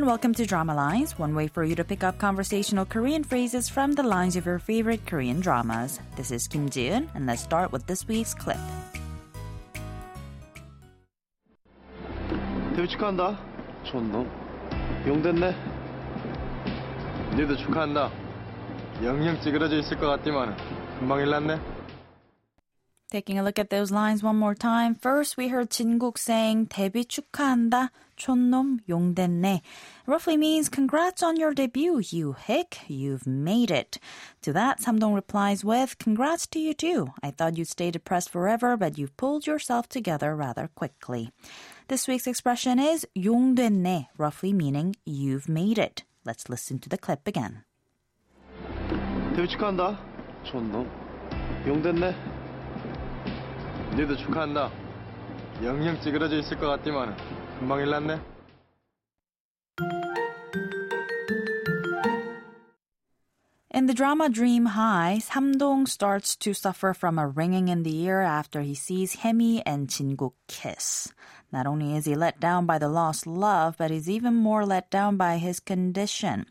and welcome to Drama Lines, one way for you to pick up conversational Korean phrases from the lines of your favorite Korean dramas. This is Kim Ji-eun, and let's start with this week's clip. 데뷔 축하한다. 촌놈. 용 됐네. 니도 축하한다. 영영 찌그러져 있을 것 같지만 금방 일났네. Taking a look at those lines one more time. First, we heard Jin-guk saying 데뷔 축하한다. 촌놈 용됐네. Roughly means congrats on your debut, you hick. You've made it. To that, Samdong replies with congrats to you too. I thought you'd stay depressed forever, but you've pulled yourself together rather quickly. This week's expression is 용됐네, roughly meaning you've made it. Let's listen to the clip again. 데뷔 축하한다. 촌놈. 용 됐네. 니도 축하한다. 영영 찌그러져 있을 것 같지만 금방 일났네. In the drama Dream High, Samdong starts to suffer from a ringing in the ear after he sees Hemi and Jin-guk kiss. Not only is he let down by the lost love, but he's even more let down by his condition.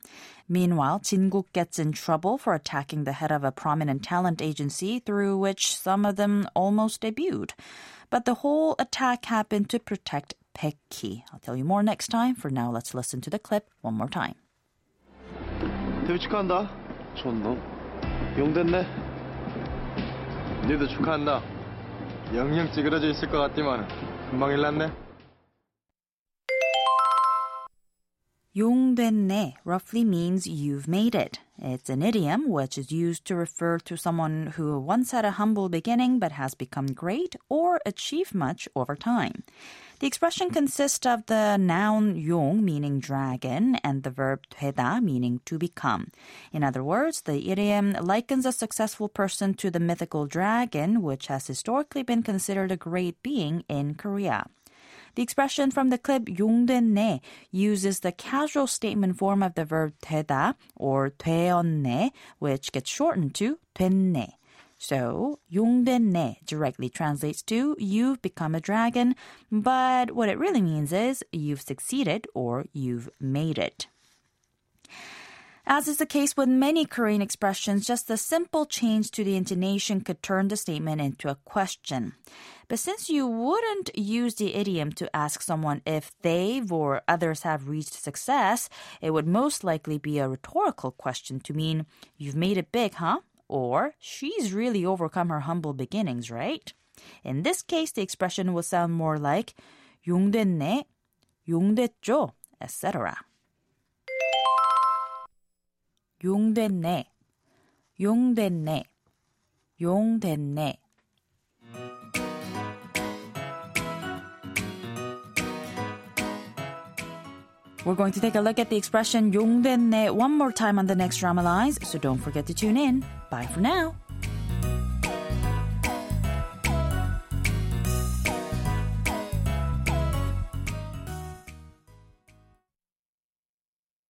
Meanwhile, Jin-guk gets in trouble for attacking the head of a prominent talent agency through which some of them almost debuted. But the whole attack happened to protect Peki. I'll tell you more next time. For now, let's listen to the clip one more time. 데뷔 축하한다. 촌놈. 용 됐네. 니도 축하한다. 영영 찌그러져 있을 것 같지만 금방 일났네. 용됐네 roughly means you've made it. It's an idiom which is used to refer to someone who once had a humble beginning but has become great or achieved much over time. The expression consists of the noun 용 meaning dragon and the verb 되다 meaning to become. In other words, the idiom likens a successful person to the mythical dragon which has historically been considered a great being in Korea. The expression from the clip 용됐네 uses the casual statement form of the verb 되다 or 되었네, which gets shortened to 됐네. So, 용됐네 directly translates to you've become a dragon, but what it really means is you've succeeded or you've made it. As is the case with many Korean expressions, just a simple change to the intonation could turn the statement into a question. But since you wouldn't use the idiom to ask someone if they've or others have reached success, it would most likely be a rhetorical question to mean, you've made it big, huh? Or, she's really overcome her humble beginnings, right? In this case, the expression will sound more like, 용됐네, 용됐죠, etc. 용됐네, 용됐네, 용됐네. We're going to take a look at the expression 용됐네 one more time on the next drama lines, so don't forget to tune in. Bye for now.